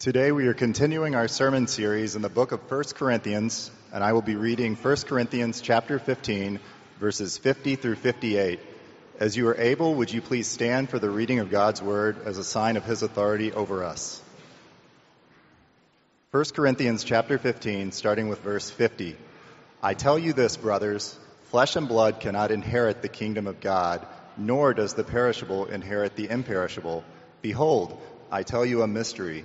Today we are continuing our sermon series in the book of 1 Corinthians, and I will be reading 1 Corinthians chapter 15, verses 50 through 58. As you are able, would you please stand for the reading of God's word as a sign of his authority over us? 1 Corinthians chapter 15, starting with verse 50. I tell you this, brothers, flesh and blood cannot inherit the kingdom of God, nor does the perishable inherit the imperishable. Behold, I tell you a mystery.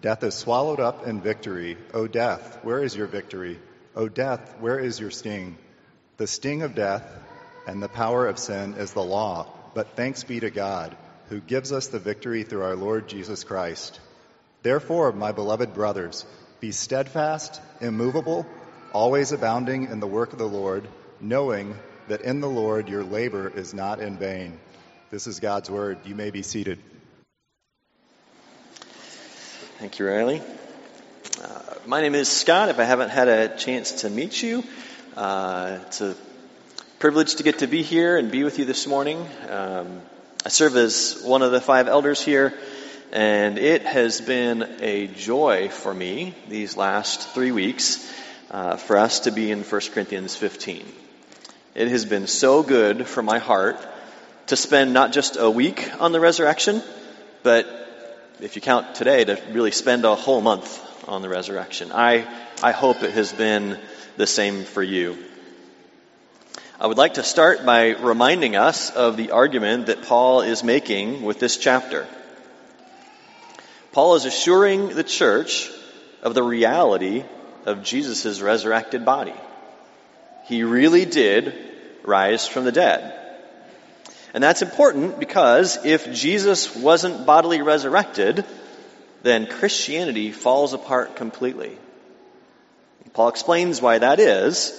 Death is swallowed up in victory. O death, where is your victory? O death, where is your sting? The sting of death and the power of sin is the law, but thanks be to God, who gives us the victory through our Lord Jesus Christ. Therefore, my beloved brothers, be steadfast, immovable, always abounding in the work of the Lord, knowing that in the Lord your labor is not in vain. This is God's word. You may be seated. Thank you, Riley. Uh, my name is Scott. If I haven't had a chance to meet you, uh, it's a privilege to get to be here and be with you this morning. Um, I serve as one of the five elders here, and it has been a joy for me these last three weeks uh, for us to be in 1 Corinthians 15. It has been so good for my heart to spend not just a week on the resurrection, but if you count today, to really spend a whole month on the resurrection. I, I hope it has been the same for you. I would like to start by reminding us of the argument that Paul is making with this chapter. Paul is assuring the church of the reality of Jesus' resurrected body. He really did rise from the dead. And that's important because if Jesus wasn't bodily resurrected, then Christianity falls apart completely. Paul explains why that is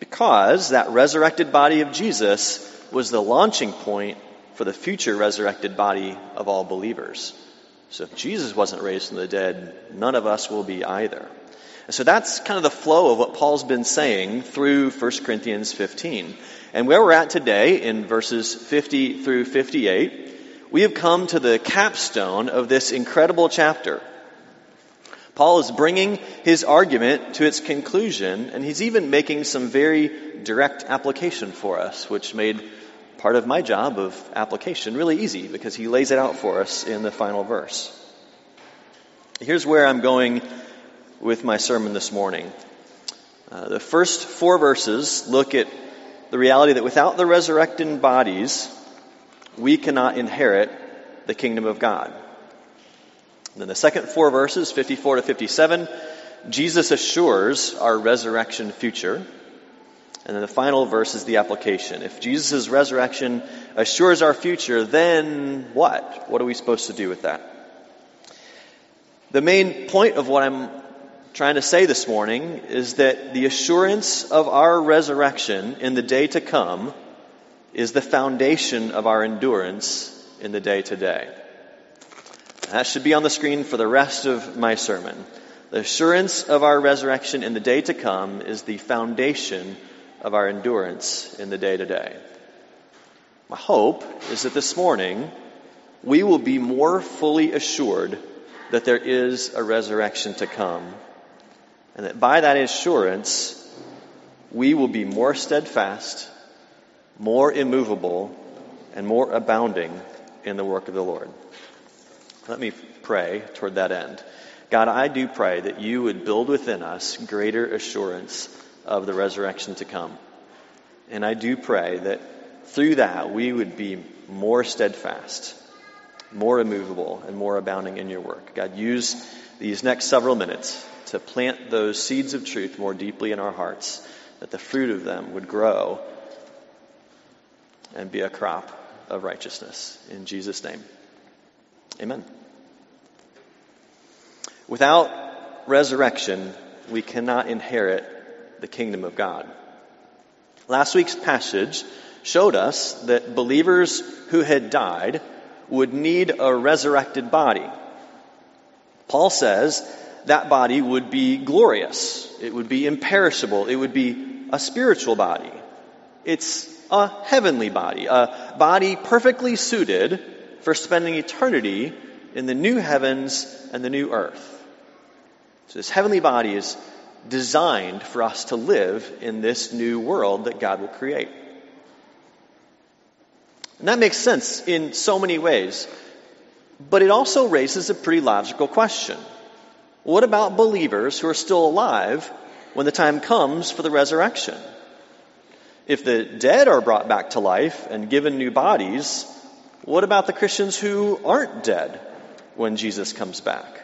because that resurrected body of Jesus was the launching point for the future resurrected body of all believers. So if Jesus wasn't raised from the dead, none of us will be either. So that's kind of the flow of what Paul's been saying through 1 Corinthians 15. And where we're at today in verses 50 through 58, we have come to the capstone of this incredible chapter. Paul is bringing his argument to its conclusion, and he's even making some very direct application for us, which made part of my job of application really easy because he lays it out for us in the final verse. Here's where I'm going with my sermon this morning. Uh, the first four verses look at the reality that without the resurrected bodies, we cannot inherit the kingdom of God. And then the second four verses, 54 to 57, Jesus assures our resurrection future. And then the final verse is the application. If Jesus' resurrection assures our future, then what? What are we supposed to do with that? The main point of what I'm trying to say this morning is that the assurance of our resurrection in the day to come is the foundation of our endurance in the day to day. That should be on the screen for the rest of my sermon. The assurance of our resurrection in the day to come is the foundation of our endurance in the day to day. My hope is that this morning we will be more fully assured that there is a resurrection to come and that by that assurance, we will be more steadfast, more immovable, and more abounding in the work of the Lord. Let me pray toward that end. God, I do pray that you would build within us greater assurance of the resurrection to come. And I do pray that through that we would be more steadfast, more immovable, and more abounding in your work. God, use these next several minutes to plant those seeds of truth more deeply in our hearts, that the fruit of them would grow and be a crop of righteousness. In Jesus' name, amen. Without resurrection, we cannot inherit the kingdom of God. Last week's passage showed us that believers who had died would need a resurrected body. Paul says that body would be glorious. It would be imperishable. It would be a spiritual body. It's a heavenly body, a body perfectly suited for spending eternity in the new heavens and the new earth. So this heavenly body is designed for us to live in this new world that God will create. And that makes sense in so many ways. But it also raises a pretty logical question. What about believers who are still alive when the time comes for the resurrection? If the dead are brought back to life and given new bodies, what about the Christians who aren't dead when Jesus comes back?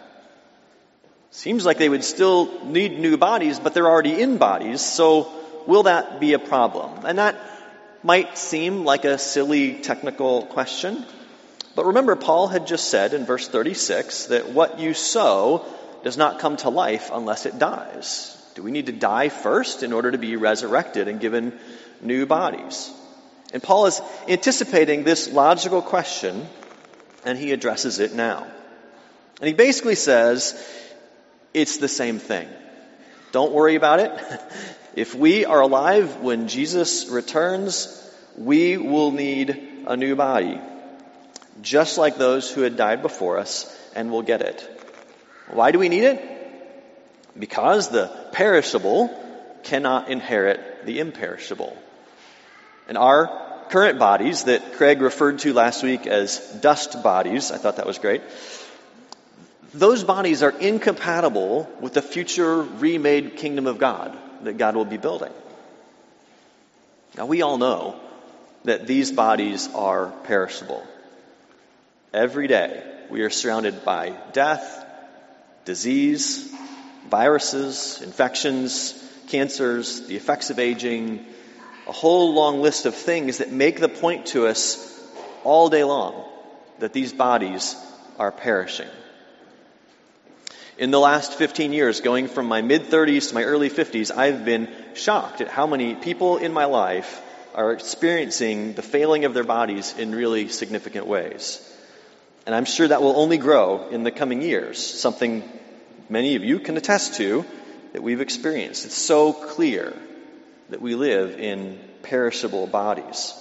Seems like they would still need new bodies, but they're already in bodies, so will that be a problem? And that might seem like a silly technical question, but remember, Paul had just said in verse 36 that what you sow does not come to life unless it dies. Do we need to die first in order to be resurrected and given new bodies? And Paul is anticipating this logical question, and he addresses it now. And he basically says, it's the same thing. Don't worry about it. If we are alive when Jesus returns, we will need a new body, just like those who had died before us, and will get it. Why do we need it? Because the perishable cannot inherit the imperishable. And our current bodies that Craig referred to last week as dust bodies, I thought that was great, those bodies are incompatible with the future remade kingdom of God that God will be building. Now, we all know that these bodies are perishable. Every day, we are surrounded by death, disease, viruses, infections, cancers, the effects of aging, a whole long list of things that make the point to us all day long that these bodies are perishing. In the last 15 years, going from my mid 30s to my early 50s, I've been shocked at how many people in my life are experiencing the failing of their bodies in really significant ways. And I'm sure that will only grow in the coming years, something many of you can attest to that we've experienced. It's so clear that we live in perishable bodies.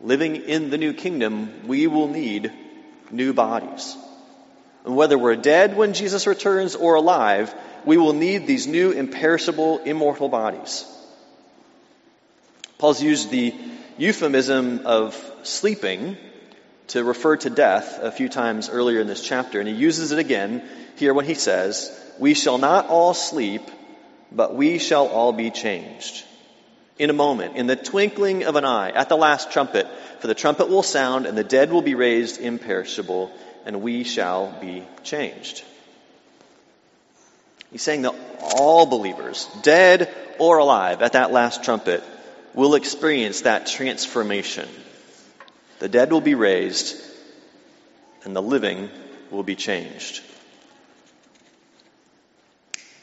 Living in the new kingdom, we will need new bodies. And whether we're dead when Jesus returns or alive, we will need these new imperishable, immortal bodies. Paul's used the euphemism of sleeping to refer to death a few times earlier in this chapter, and he uses it again here when he says, We shall not all sleep, but we shall all be changed. In a moment, in the twinkling of an eye, at the last trumpet, for the trumpet will sound, and the dead will be raised imperishable, and we shall be changed. He's saying that all believers, dead or alive, at that last trumpet, will experience that transformation. The dead will be raised, and the living will be changed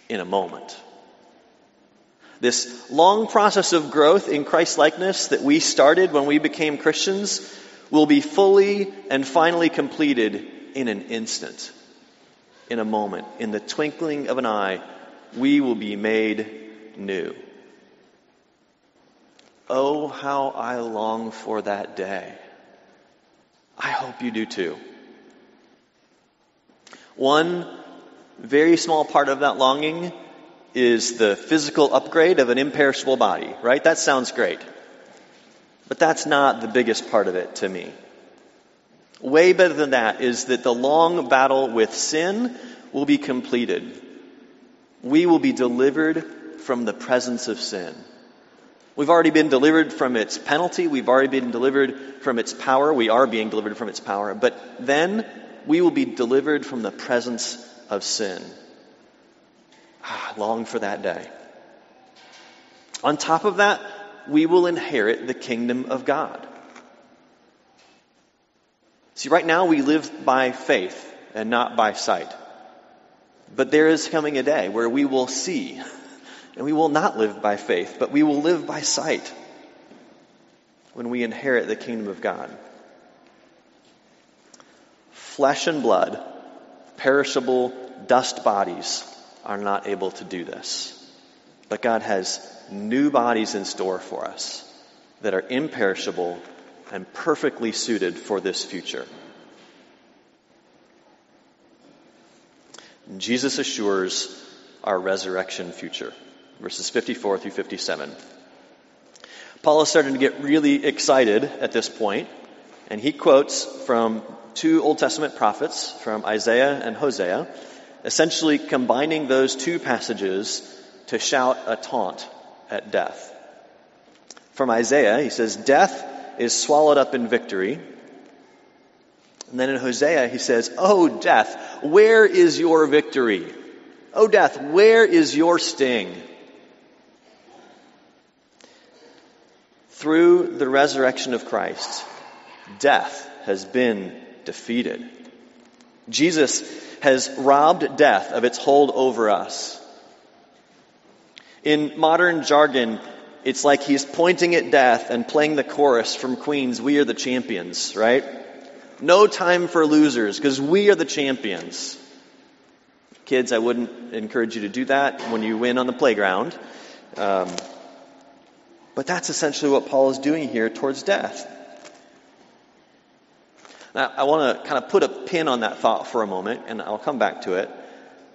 in a moment. This long process of growth in Christ likeness that we started when we became Christians will be fully and finally completed in an instant, in a moment, in the twinkling of an eye, we will be made new. Oh, how I long for that day. I hope you do too. One very small part of that longing is the physical upgrade of an imperishable body, right? That sounds great. But that's not the biggest part of it to me. Way better than that is that the long battle with sin will be completed. We will be delivered from the presence of sin. We've already been delivered from its penalty. We've already been delivered from its power. We are being delivered from its power. But then we will be delivered from the presence of sin. Ah, long for that day. On top of that, we will inherit the kingdom of God. See, right now we live by faith and not by sight. But there is coming a day where we will see, and we will not live by faith, but we will live by sight when we inherit the kingdom of God. Flesh and blood, perishable dust bodies, are not able to do this. But God has new bodies in store for us that are imperishable and perfectly suited for this future. Jesus assures our resurrection future. Verses 54 through 57. Paul is starting to get really excited at this point, and he quotes from two Old Testament prophets, from Isaiah and Hosea, essentially combining those two passages to shout a taunt at death. From Isaiah, he says, Death is swallowed up in victory. And then in Hosea, he says, Oh, death, where is your victory? Oh, death, where is your sting? Through the resurrection of Christ, death has been defeated. Jesus has robbed death of its hold over us. In modern jargon, it's like he's pointing at death and playing the chorus from Queen's We Are the Champions, right? No time for losers because we are the champions. Kids, I wouldn't encourage you to do that when you win on the playground. Um, but that's essentially what Paul is doing here towards death. Now, I want to kind of put a pin on that thought for a moment, and I'll come back to it,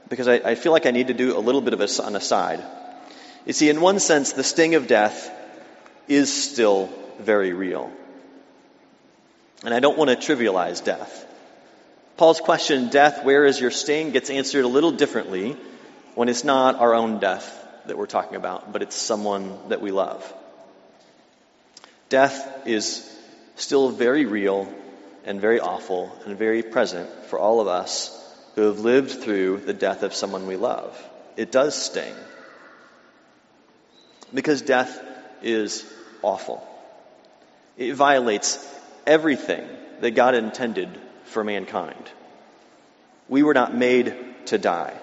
because I, I feel like I need to do a little bit of a, an aside. You see, in one sense, the sting of death is still very real. And I don't want to trivialize death. Paul's question, death, where is your sting, gets answered a little differently when it's not our own death that we're talking about, but it's someone that we love. Death is still very real and very awful and very present for all of us who have lived through the death of someone we love. It does sting. Because death is awful. It violates everything that God intended for mankind. We were not made to die.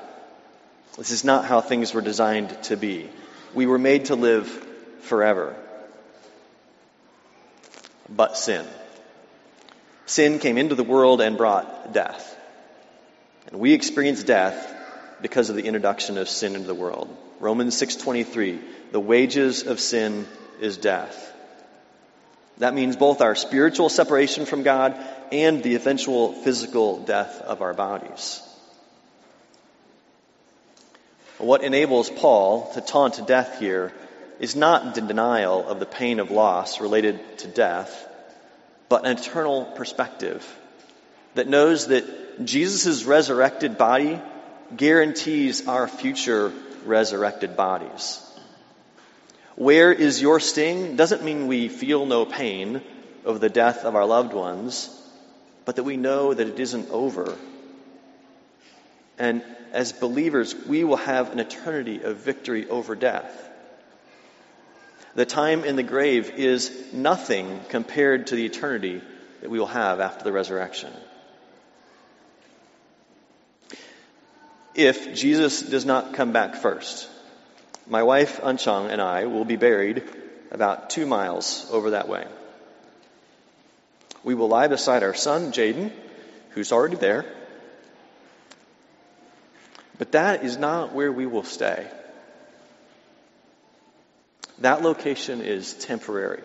This is not how things were designed to be. We were made to live forever. But sin. Sin came into the world and brought death. And we experience death because of the introduction of sin into the world. Romans 6:23, the wages of sin is death. That means both our spiritual separation from God and the eventual physical death of our bodies. What enables Paul to taunt death here is not denial of the pain of loss related to death, but an eternal perspective that knows that Jesus' resurrected body guarantees our future resurrected bodies. Where is your sting doesn't mean we feel no pain of the death of our loved ones, but that we know that it isn't over. And as believers, we will have an eternity of victory over death. The time in the grave is nothing compared to the eternity that we will have after the resurrection. If Jesus does not come back first, my wife Anchang and I will be buried about two miles over that way. We will lie beside our son, Jaden, who's already there. But that is not where we will stay. That location is temporary.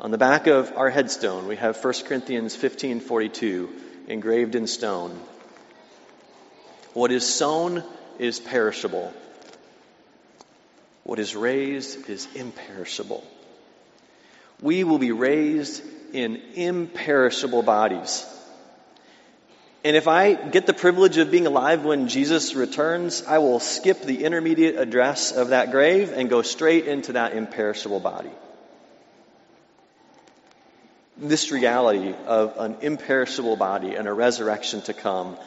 On the back of our headstone, we have 1 Corinthians 15:42 engraved in stone. What is sown is perishable. What is raised is imperishable. We will be raised in imperishable bodies. And if I get the privilege of being alive when Jesus returns, I will skip the intermediate address of that grave and go straight into that imperishable body. This reality of an imperishable body and a resurrection to come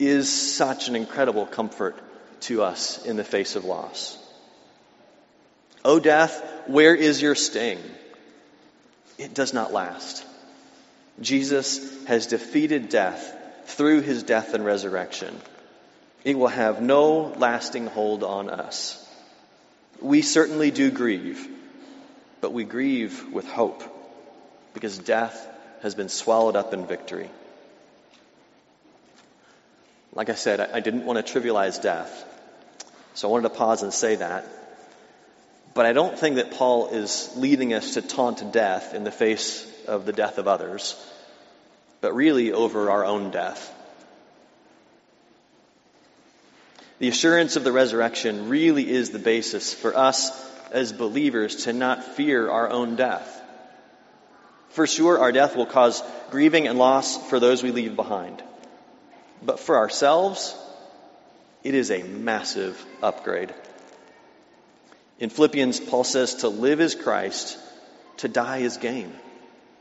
is such an incredible comfort to us in the face of loss. O death, where is your sting? It does not last. Jesus has defeated death through his death and resurrection, it will have no lasting hold on us. We certainly do grieve, but we grieve with hope because death has been swallowed up in victory. Like I said, I didn't want to trivialize death, so I wanted to pause and say that. But I don't think that Paul is leading us to taunt death in the face of the death of others, but really over our own death. The assurance of the resurrection really is the basis for us as believers to not fear our own death. For sure, our death will cause grieving and loss for those we leave behind. But for ourselves, it is a massive upgrade. In Philippians, Paul says to live is Christ, to die is gain.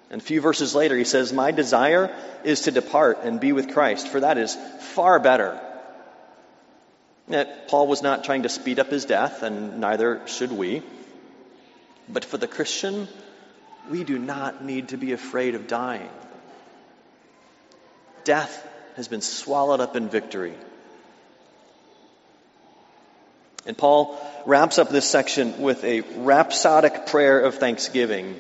And a few verses later, he says, My desire is to depart and be with Christ, for that is far better. Yet, Paul was not trying to speed up his death, and neither should we. But for the Christian, we do not need to be afraid of dying. Death has been swallowed up in victory. And Paul wraps up this section with a rhapsodic prayer of thanksgiving.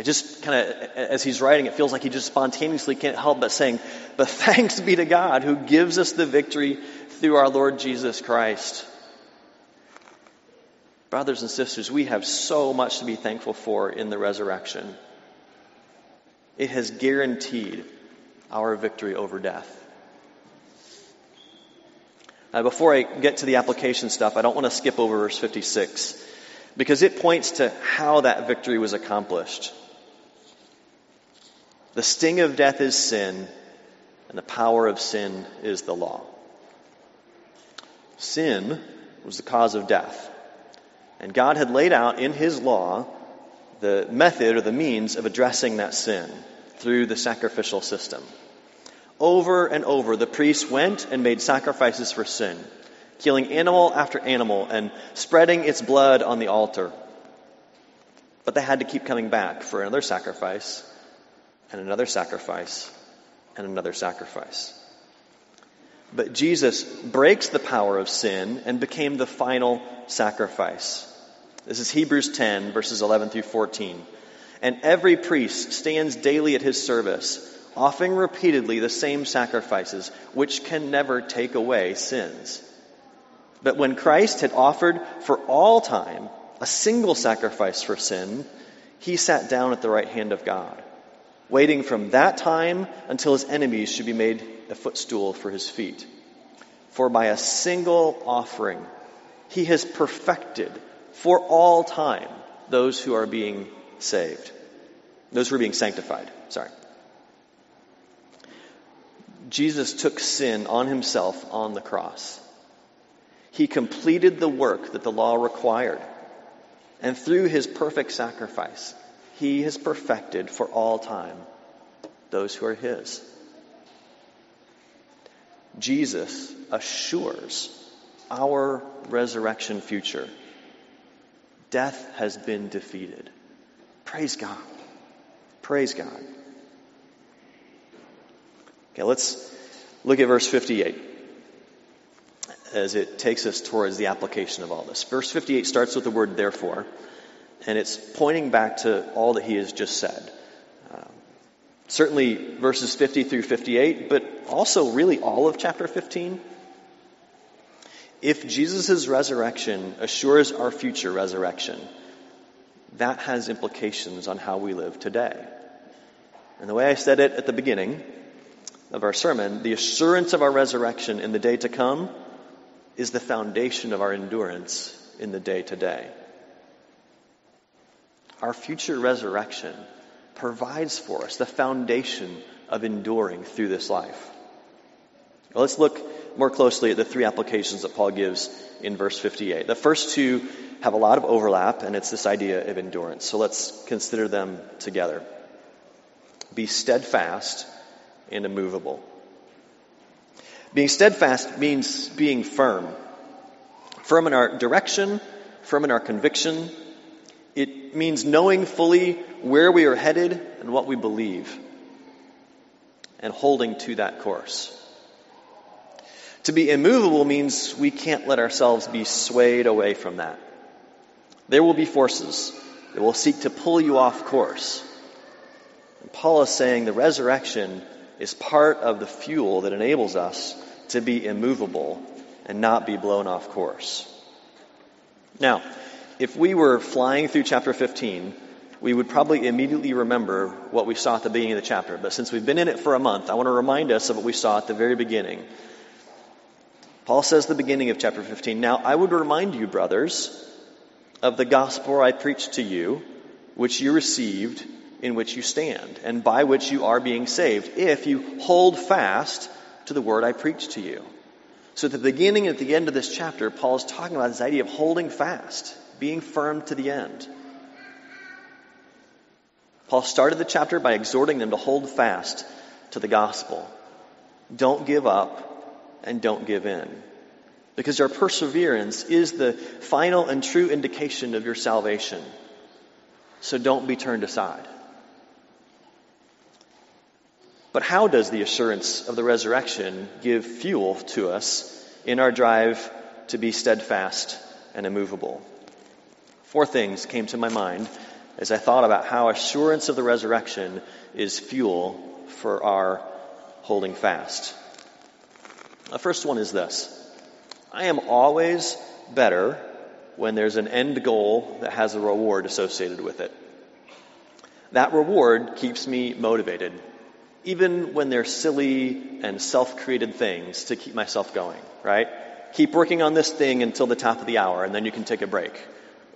I just kind of, as he's writing, it feels like he just spontaneously can't help but saying, But thanks be to God who gives us the victory through our Lord Jesus Christ. Brothers and sisters, we have so much to be thankful for in the resurrection. It has guaranteed our victory over death. Now, before I get to the application stuff, I don't want to skip over verse 56 because it points to how that victory was accomplished. The sting of death is sin, and the power of sin is the law. Sin was the cause of death. And God had laid out in His law the method or the means of addressing that sin through the sacrificial system. Over and over, the priests went and made sacrifices for sin, killing animal after animal and spreading its blood on the altar. But they had to keep coming back for another sacrifice, and another sacrifice, and another sacrifice. But Jesus breaks the power of sin and became the final sacrifice. This is Hebrews 10, verses 11 through 14. And every priest stands daily at his service offering repeatedly the same sacrifices, which can never take away sins. But when Christ had offered for all time a single sacrifice for sin, he sat down at the right hand of God, waiting from that time until his enemies should be made a footstool for his feet. For by a single offering, he has perfected for all time those who are being saved, those who are being sanctified. Sorry. Jesus took sin on himself on the cross. He completed the work that the law required. And through his perfect sacrifice, he has perfected for all time those who are his. Jesus assures our resurrection future. Death has been defeated. Praise God. Praise God. Okay, let's look at verse 58 as it takes us towards the application of all this. Verse 58 starts with the word therefore, and it's pointing back to all that he has just said. Um, certainly verses 50 through 58, but also really all of chapter 15. If Jesus' resurrection assures our future resurrection, that has implications on how we live today. And the way I said it at the beginning, of our sermon, the assurance of our resurrection in the day to come is the foundation of our endurance in the day to day. Our future resurrection provides for us the foundation of enduring through this life. Well, let's look more closely at the three applications that Paul gives in verse 58. The first two have a lot of overlap, and it's this idea of endurance. So let's consider them together. Be steadfast and immovable. Being steadfast means being firm. Firm in our direction, firm in our conviction. It means knowing fully where we are headed and what we believe and holding to that course. To be immovable means we can't let ourselves be swayed away from that. There will be forces that will seek to pull you off course. And Paul is saying the resurrection is part of the fuel that enables us to be immovable and not be blown off course. Now, if we were flying through chapter 15, we would probably immediately remember what we saw at the beginning of the chapter. But since we've been in it for a month, I want to remind us of what we saw at the very beginning. Paul says the beginning of chapter 15, Now I would remind you, brothers, of the gospel I preached to you, which you received, in which you stand, and by which you are being saved, if you hold fast to the word I preached to you. So at the beginning and at the end of this chapter, Paul is talking about this idea of holding fast, being firm to the end. Paul started the chapter by exhorting them to hold fast to the gospel. Don't give up and don't give in. Because your perseverance is the final and true indication of your salvation. So don't be turned aside. But how does the assurance of the resurrection give fuel to us in our drive to be steadfast and immovable? Four things came to my mind as I thought about how assurance of the resurrection is fuel for our holding fast. The first one is this I am always better when there's an end goal that has a reward associated with it. That reward keeps me motivated even when they're silly and self-created things to keep myself going, right? Keep working on this thing until the top of the hour and then you can take a break.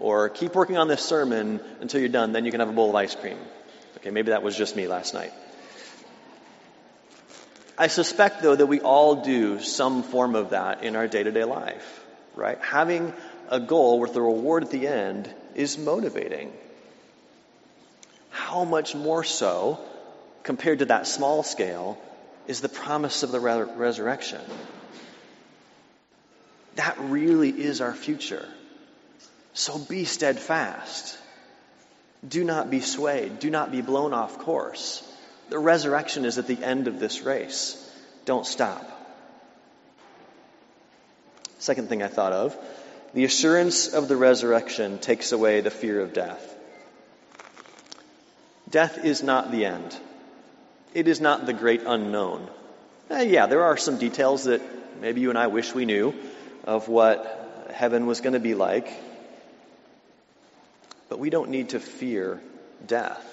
Or keep working on this sermon until you're done, then you can have a bowl of ice cream. Okay, maybe that was just me last night. I suspect though that we all do some form of that in our day-to-day life, right? Having a goal with a reward at the end is motivating. How much more so compared to that small scale is the promise of the re- resurrection. That really is our future. So be steadfast. Do not be swayed. Do not be blown off course. The resurrection is at the end of this race. Don't stop. Second thing I thought of the assurance of the resurrection takes away the fear of death. Death is not the end. It is not the great unknown. Eh, yeah, there are some details that maybe you and I wish we knew of what heaven was going to be like. But we don't need to fear death.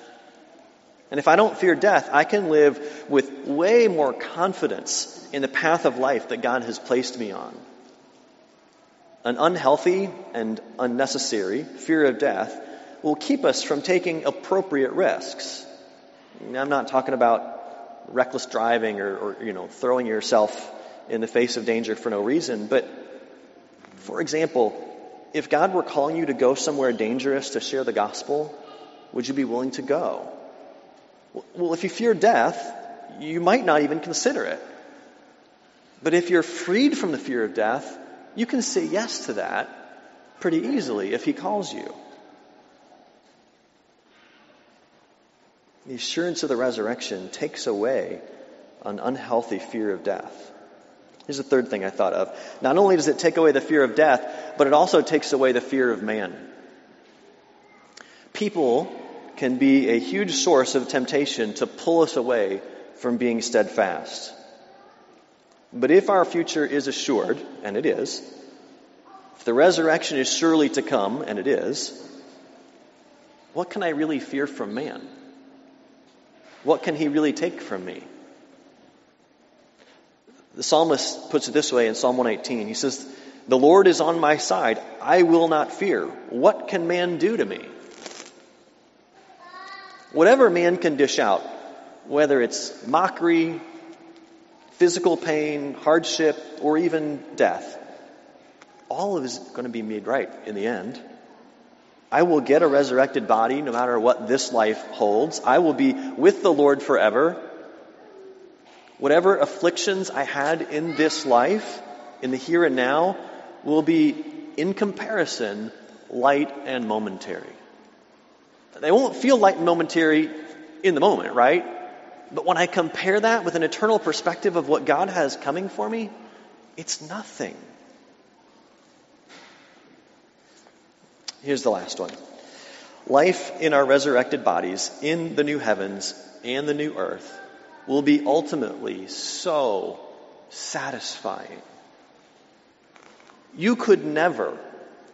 And if I don't fear death, I can live with way more confidence in the path of life that God has placed me on. An unhealthy and unnecessary fear of death will keep us from taking appropriate risks. I'm not talking about reckless driving or, or, you know, throwing yourself in the face of danger for no reason, but for example, if God were calling you to go somewhere dangerous to share the gospel, would you be willing to go? Well, if you fear death, you might not even consider it. But if you're freed from the fear of death, you can say yes to that pretty easily if He calls you. The assurance of the resurrection takes away an unhealthy fear of death. Here's the third thing I thought of. Not only does it take away the fear of death, but it also takes away the fear of man. People can be a huge source of temptation to pull us away from being steadfast. But if our future is assured, and it is, if the resurrection is surely to come, and it is, what can I really fear from man? What can he really take from me? The psalmist puts it this way in Psalm 118. He says, The Lord is on my side. I will not fear. What can man do to me? Whatever man can dish out, whether it's mockery, physical pain, hardship, or even death, all of it is going to be made right in the end. I will get a resurrected body no matter what this life holds. I will be with the Lord forever. Whatever afflictions I had in this life, in the here and now, will be, in comparison, light and momentary. They won't feel light and momentary in the moment, right? But when I compare that with an eternal perspective of what God has coming for me, It's nothing. Here's the last one. Life in our resurrected bodies, in the new heavens and the new earth, will be ultimately so satisfying. You could never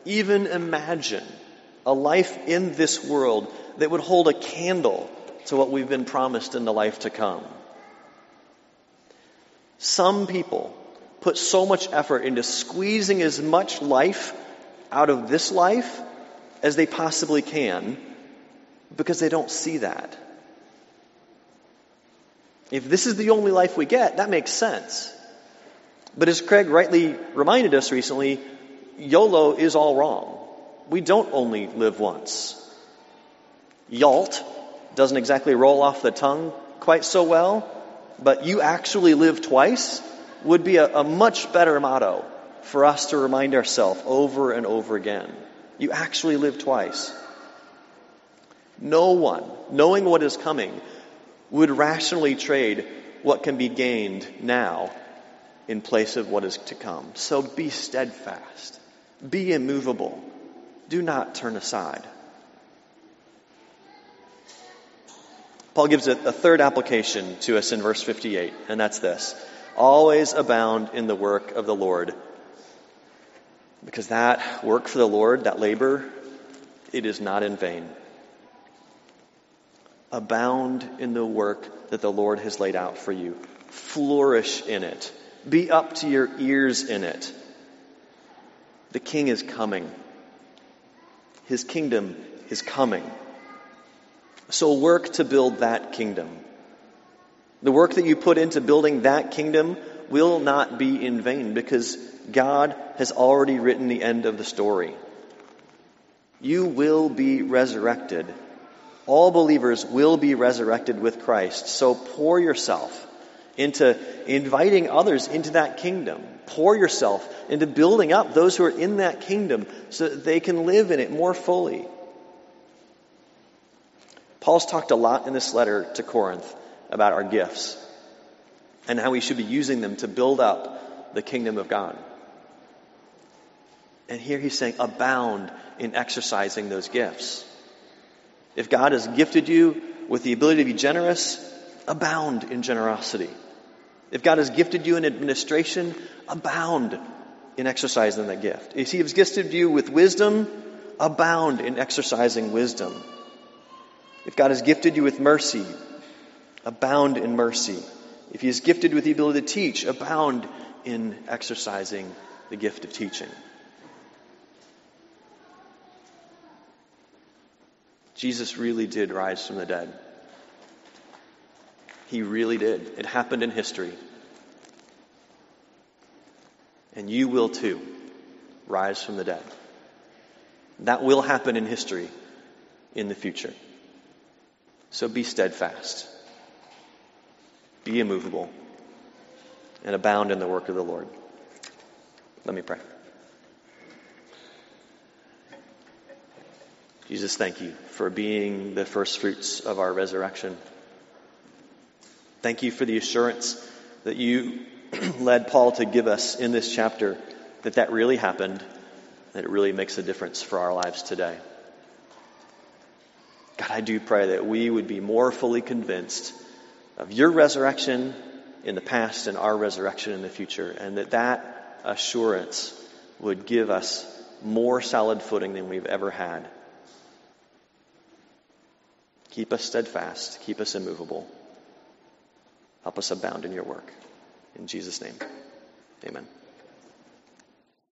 even imagine a life in this world that would hold a candle to what we've been promised in the life to come. Some people put so much effort into squeezing as much life out of this life as they possibly can because they don't see that. If this is the only life we get, that makes sense. But as Craig rightly reminded us recently, YOLO is all wrong. We don't only live once. YALT doesn't exactly roll off the tongue quite so well, but you actually live twice would be a, a much better motto for us to remind ourselves over and over again. You actually live twice. No one, knowing what is coming, would rationally trade what can be gained now in place of what is to come. So be steadfast. Be immovable. Do not turn aside. Paul gives a, a third application to us in verse 58, and that's this always abound in the work of the Lord. Because that work for the Lord, that labor, it is not in vain. Abound in the work that the Lord has laid out for you. Flourish in it. Be up to your ears in it. The king is coming. His kingdom is coming. So work to build that kingdom. The work that you put into building that kingdom will not be in vain because God has already written the end of the story. You will be resurrected. All believers will be resurrected with Christ. So pour yourself into inviting others into that kingdom. Pour yourself into building up those who are in that kingdom so that they can live in it more fully. Paul's talked a lot in this letter to Corinth about our gifts and how we should be using them to build up the kingdom of God. And here he's saying, abound in exercising those gifts. If God has gifted you with the ability to be generous, abound in generosity. If God has gifted you in administration, abound in exercising that gift. If He has gifted you with wisdom, abound in exercising wisdom. If God has gifted you with mercy, abound in mercy. If He has gifted with the ability to teach, abound in exercising the gift of teaching. Jesus really did rise from the dead. He really did. It happened in history. And you will too rise from the dead. That will happen in history in the future. So be steadfast, be immovable, and abound in the work of the Lord. Let me pray. Jesus, thank you for being the first fruits of our resurrection. Thank you for the assurance that you led Paul to give us in this chapter that that really happened, that it really makes a difference for our lives today. God, I do pray that we would be more fully convinced of your resurrection in the past and our resurrection in the future, and that that assurance would give us more solid footing than we've ever had. Keep us steadfast, keep us immovable. Help us abound in your work. In Jesus' name, amen.